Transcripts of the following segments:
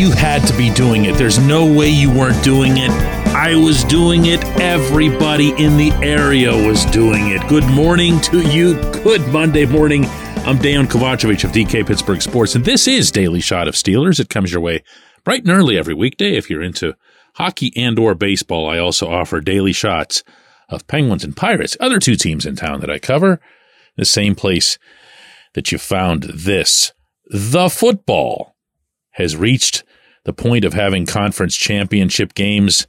You had to be doing it. There's no way you weren't doing it. I was doing it. Everybody in the area was doing it. Good morning to you. Good Monday morning. I'm Dejan Kovacevic of DK Pittsburgh Sports, and this is Daily Shot of Steelers. It comes your way bright and early every weekday. If you're into hockey and or baseball, I also offer daily shots of Penguins and Pirates, other two teams in town that I cover. The same place that you found this. The football has reached the point of having conference championship games.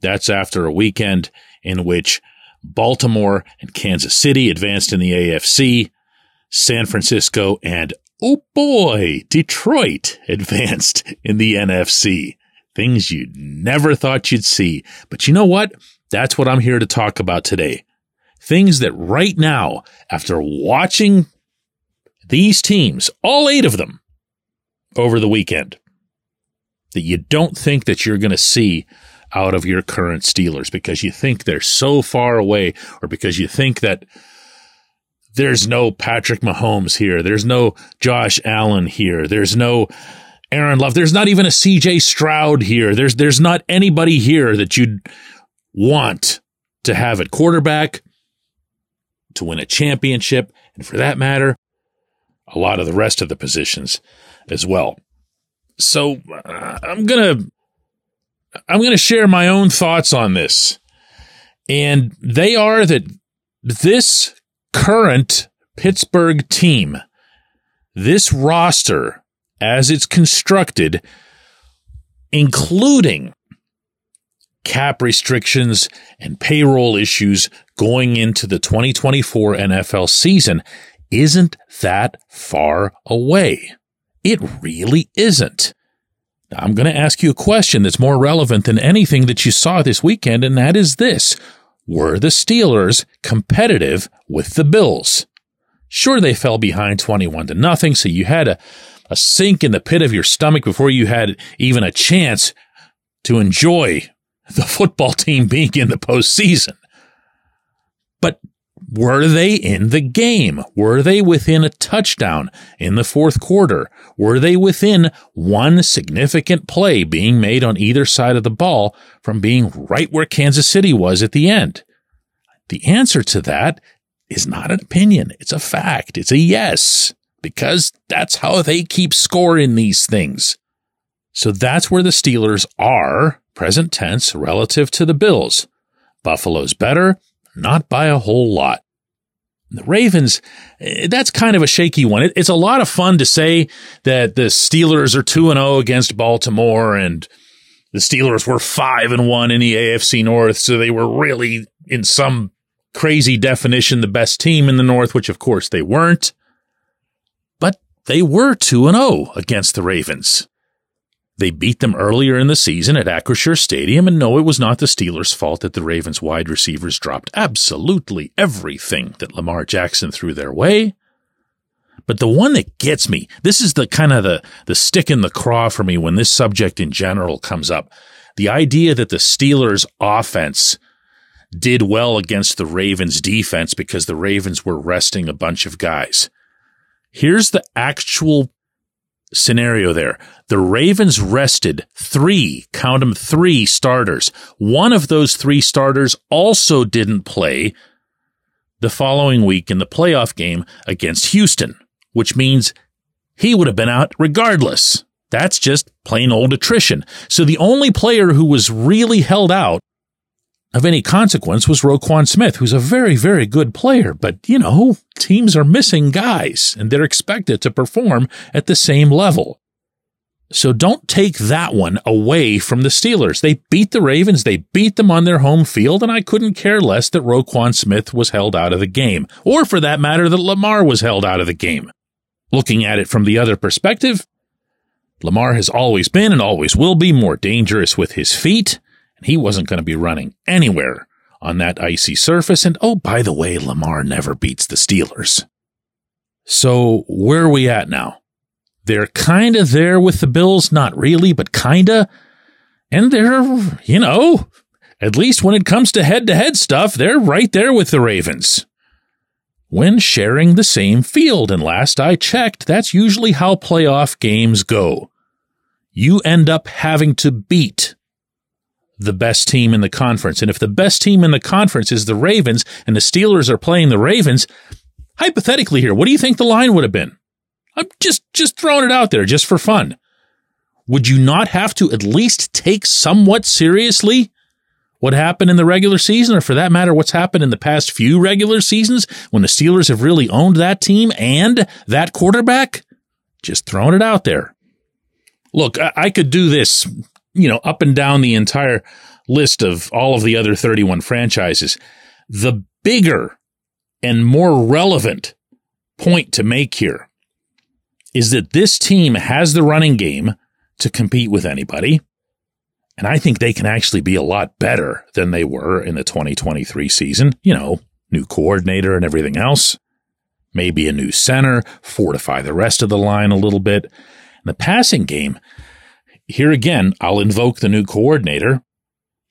That's after a weekend in which Baltimore and Kansas City advanced in the AFC, San Francisco and, oh boy, Detroit advanced in the NFC. Things you never thought you'd see. But you know what? That's what I'm here to talk about today. Things that right now, after watching these teams, all eight of them, over the weekend, that you don't think that you're going to see out of your current Steelers because you think they're so far away or because you think that there's no Patrick Mahomes here. There's no Josh Allen here. There's no Aaron Love. There's not even a CJ Stroud here. There's, there's not anybody here that you'd want to have at quarterback to win a championship. And for that matter, a lot of the rest of the positions as well. So uh, I'm to I'm to share my own thoughts on this. And they are that this current Pittsburgh team, this roster as it's constructed, including cap restrictions and payroll issues going into the 2024 NFL season, isn't that far away. It really isn't. I'm going to ask you a question that's more relevant than anything that you saw this weekend, and that is this. Were the Steelers competitive with the Bills? Sure, they fell behind 21 to nothing, so you had a, a sink in the pit of your stomach before you had even a chance to enjoy the football team being in the postseason. But were they in the game? Were they within a touchdown in the fourth quarter? Were they within one significant play being made on either side of the ball from being right where Kansas City was at the end? The answer to that is not an opinion. It's a fact. It's a yes, because that's how they keep score in these things. So that's where the Steelers are, present tense, relative to the Bills. Buffalo's better, not by a whole lot. The Ravens, eh, that's kind of a shaky one. It, it's a lot of fun to say that the Steelers are 2 and 0 against Baltimore and the Steelers were 5 and 1 in the AFC North, so they were really in some crazy definition the best team in the North, which of course they weren't. But they were 2 and 0 against the Ravens. They beat them earlier in the season at Acrisure Stadium, and no, it was not the Steelers' fault that the Ravens wide receivers dropped absolutely everything that Lamar Jackson threw their way. But the one that gets me, this is the kind of the, the stick in the craw for me when this subject in general comes up. The idea that the Steelers offense did well against the Ravens defense because the Ravens were resting a bunch of guys. Here's the actual scenario there. The Ravens rested three, count them three starters. One of those three starters also didn't play the following week in the playoff game against Houston, which means he would have been out regardless. That's just plain old attrition. So the only player who was really held out of any consequence was Roquan Smith, who's a very, very good player. But, you know, teams are missing guys and they're expected to perform at the same level. So don't take that one away from the Steelers. They beat the Ravens. They beat them on their home field. And I couldn't care less that Roquan Smith was held out of the game, or for that matter, that Lamar was held out of the game. Looking at it from the other perspective, Lamar has always been and always will be more dangerous with his feet and he wasn't going to be running anywhere on that icy surface. And oh, by the way, Lamar never beats the Steelers. So where are we at now? They're kind of there with the Bills, not really, but kind of. And they're, you know, at least when it comes to head to head stuff, they're right there with the Ravens. When sharing the same field, and last I checked, that's usually how playoff games go. You end up having to beat the best team in the conference. And if the best team in the conference is the Ravens and the Steelers are playing the Ravens, hypothetically here, what do you think the line would have been? I'm just, just throwing it out there just for fun. Would you not have to at least take somewhat seriously what happened in the regular season, or for that matter, what's happened in the past few regular seasons when the Steelers have really owned that team and that quarterback? Just throwing it out there. Look, I, I could do this you know, up and down the entire list of all of the other 31 franchises, the bigger and more relevant point to make here is that this team has the running game to compete with anybody. And I think they can actually be a lot better than they were in the 2023 season. You know, new coordinator and everything else. Maybe a new center, fortify the rest of the line a little bit. And the passing game, here again, I'll invoke the new coordinator,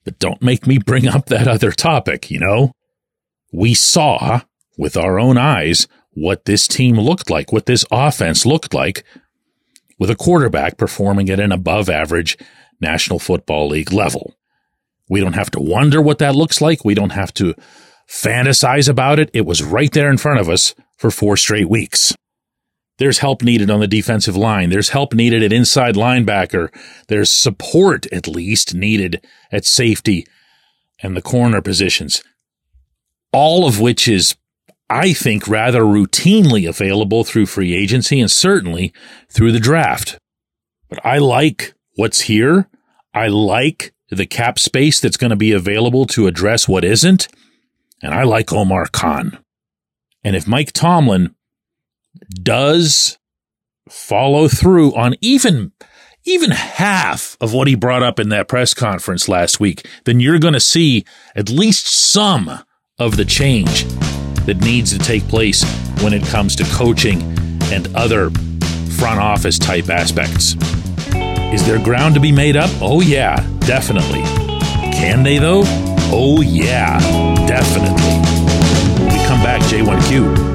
but don't make me bring up that other topic, you know? We saw with our own eyes what this team looked like, what this offense looked like with a quarterback performing at an above average National Football League level. We don't have to wonder what that looks like. We don't have to fantasize about it. It was right there in front of us for four straight weeks. There's help needed on the defensive line. There's help needed at inside linebacker. There's support, at least, needed at safety and the corner positions. All of which is, I think, rather routinely available through free agency and certainly through the draft. But I like what's here. I like the cap space that's going to be available to address what isn't. And I like Omar Khan. And if Mike Tomlin does follow through on even even half of what he brought up in that press conference last week, then you're going to see at least some of the change that needs to take place when it comes to coaching and other front office type aspects. Is there ground to be made up? Oh, yeah, definitely. Can they, though? Oh, yeah, definitely. We come back, J1Q.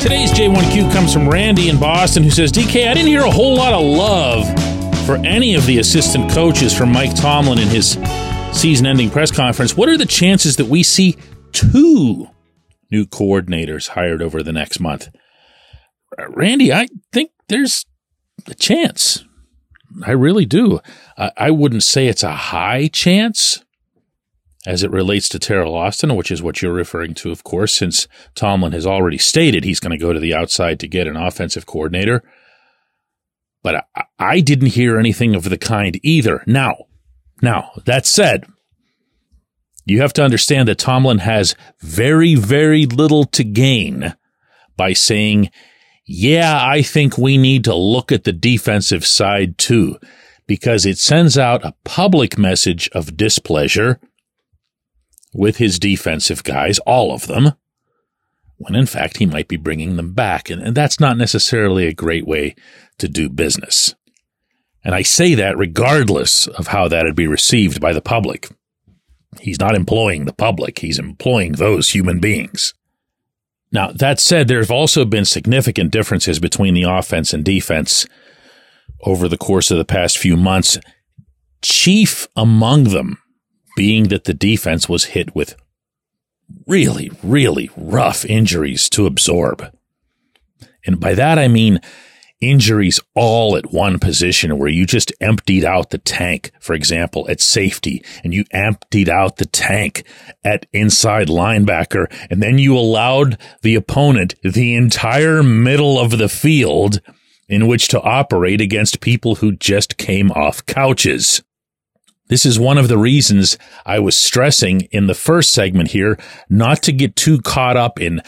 Today's J1Q comes from Randy in Boston who says, DK, I didn't hear a whole lot of love for any of the assistant coaches from Mike Tomlin in his season ending press conference. What are the chances that we see two new coordinators hired over the next month? Randy, I think there's a chance. I really do. I, I wouldn't say it's a high chance as it relates to Teryl Austin, which is what you're referring to, of course, since Tomlin has already stated he's going to go to the outside to get an offensive coordinator. But I, I didn't hear anything of the kind either. Now, now, that said, you have to understand that Tomlin has very, very little to gain by saying, yeah, I think we need to look at the defensive side too, because it sends out a public message of displeasure with his defensive guys, all of them, when in fact he might be bringing them back. And, and, that's not necessarily a great way to do business. And I say that regardless of how that'd be received by the public. He's not employing the public, he's employing those human beings. Now, that said, there have also been significant differences between the offense and defense over the course of the past few months. Chief among them being that the defense was hit with really, really rough injuries to absorb. And by that I mean injuries all at one position where you just emptied out the tank, for example, at safety, and you emptied out the tank at inside linebacker, and then you allowed the opponent the entire middle of the field in which to operate against people who just came off couches. This is one of the reasons I was stressing in the first segment here not to get too caught up in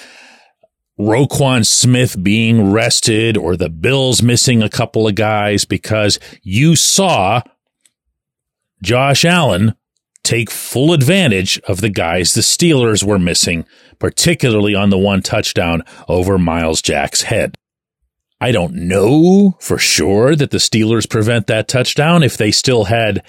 Roquan Smith being rested or the Bills missing a couple of guys because you saw Josh Allen take full advantage of the guys the Steelers were missing, particularly on the one touchdown over Myles Jack's head. I don't know for sure that the Steelers prevent that touchdown if they still had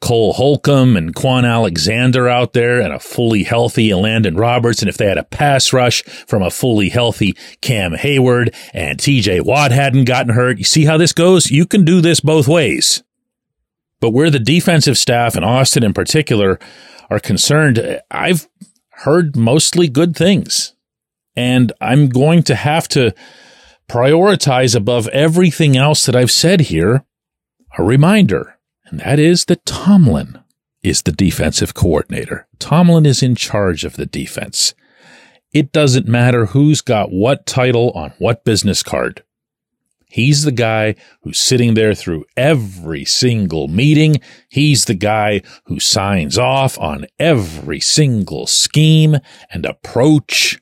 Cole Holcomb and Kwon Alexander out there and a fully healthy Elandon Roberts. And if they had a pass rush from a fully healthy Cam Heyward and TJ Watt hadn't gotten hurt, you see how this goes? You can do this both ways. But where the defensive staff and Austin in particular are concerned, I've heard mostly good things. And I'm going to have to prioritize above everything else that I've said here a reminder and that is that Tomlin is the defensive coordinator. Tomlin is in charge of the defense. It doesn't matter who's got what title on what business card. He's the guy who's sitting there through every single meeting. He's the guy who signs off on every single scheme and approach,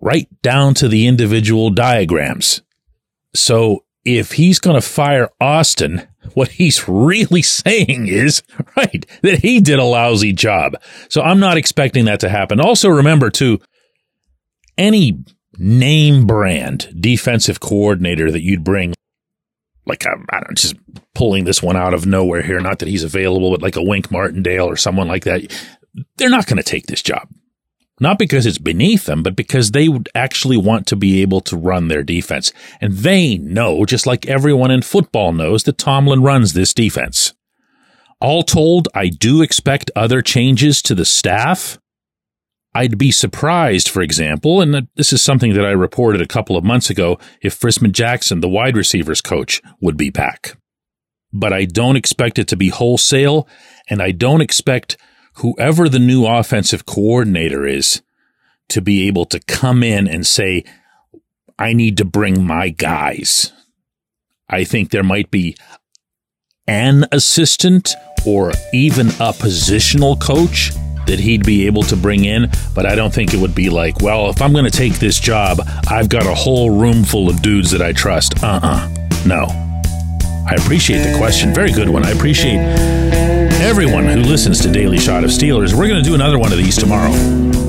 right down to the individual diagrams. So if he's going to fire Austin, what he's really saying is, right, that he did a lousy job. So I'm not expecting that to happen. Also, remember, too, any name brand defensive coordinator that you'd bring, like, um, I don't know, just pulling this one out of nowhere here, not that he's available, but like a Wink Martindale or someone like that, they're not going to take this job. Not because it's beneath them, but because they would actually want to be able to run their defense. And they know, just like everyone in football knows, that Tomlin runs this defense. All told, I do expect other changes to the staff. I'd be surprised, for example, and this is something that I reported a couple of months ago, if Frisman Jackson, the wide receivers coach, would be back. But I don't expect it to be wholesale, and I don't expect whoever the new offensive coordinator is to be able to come in and say, I need to bring my guys. I think there might be an assistant or even a positional coach that he'd be able to bring in, but I don't think it would be like, well, if I'm going to take this job, I've got a whole room full of dudes that I trust. Uh uh-uh. uh No. I appreciate the question. Very good one. I appreciate everyone who listens to Daily Shot of Steelers. We're going to do another one of these tomorrow.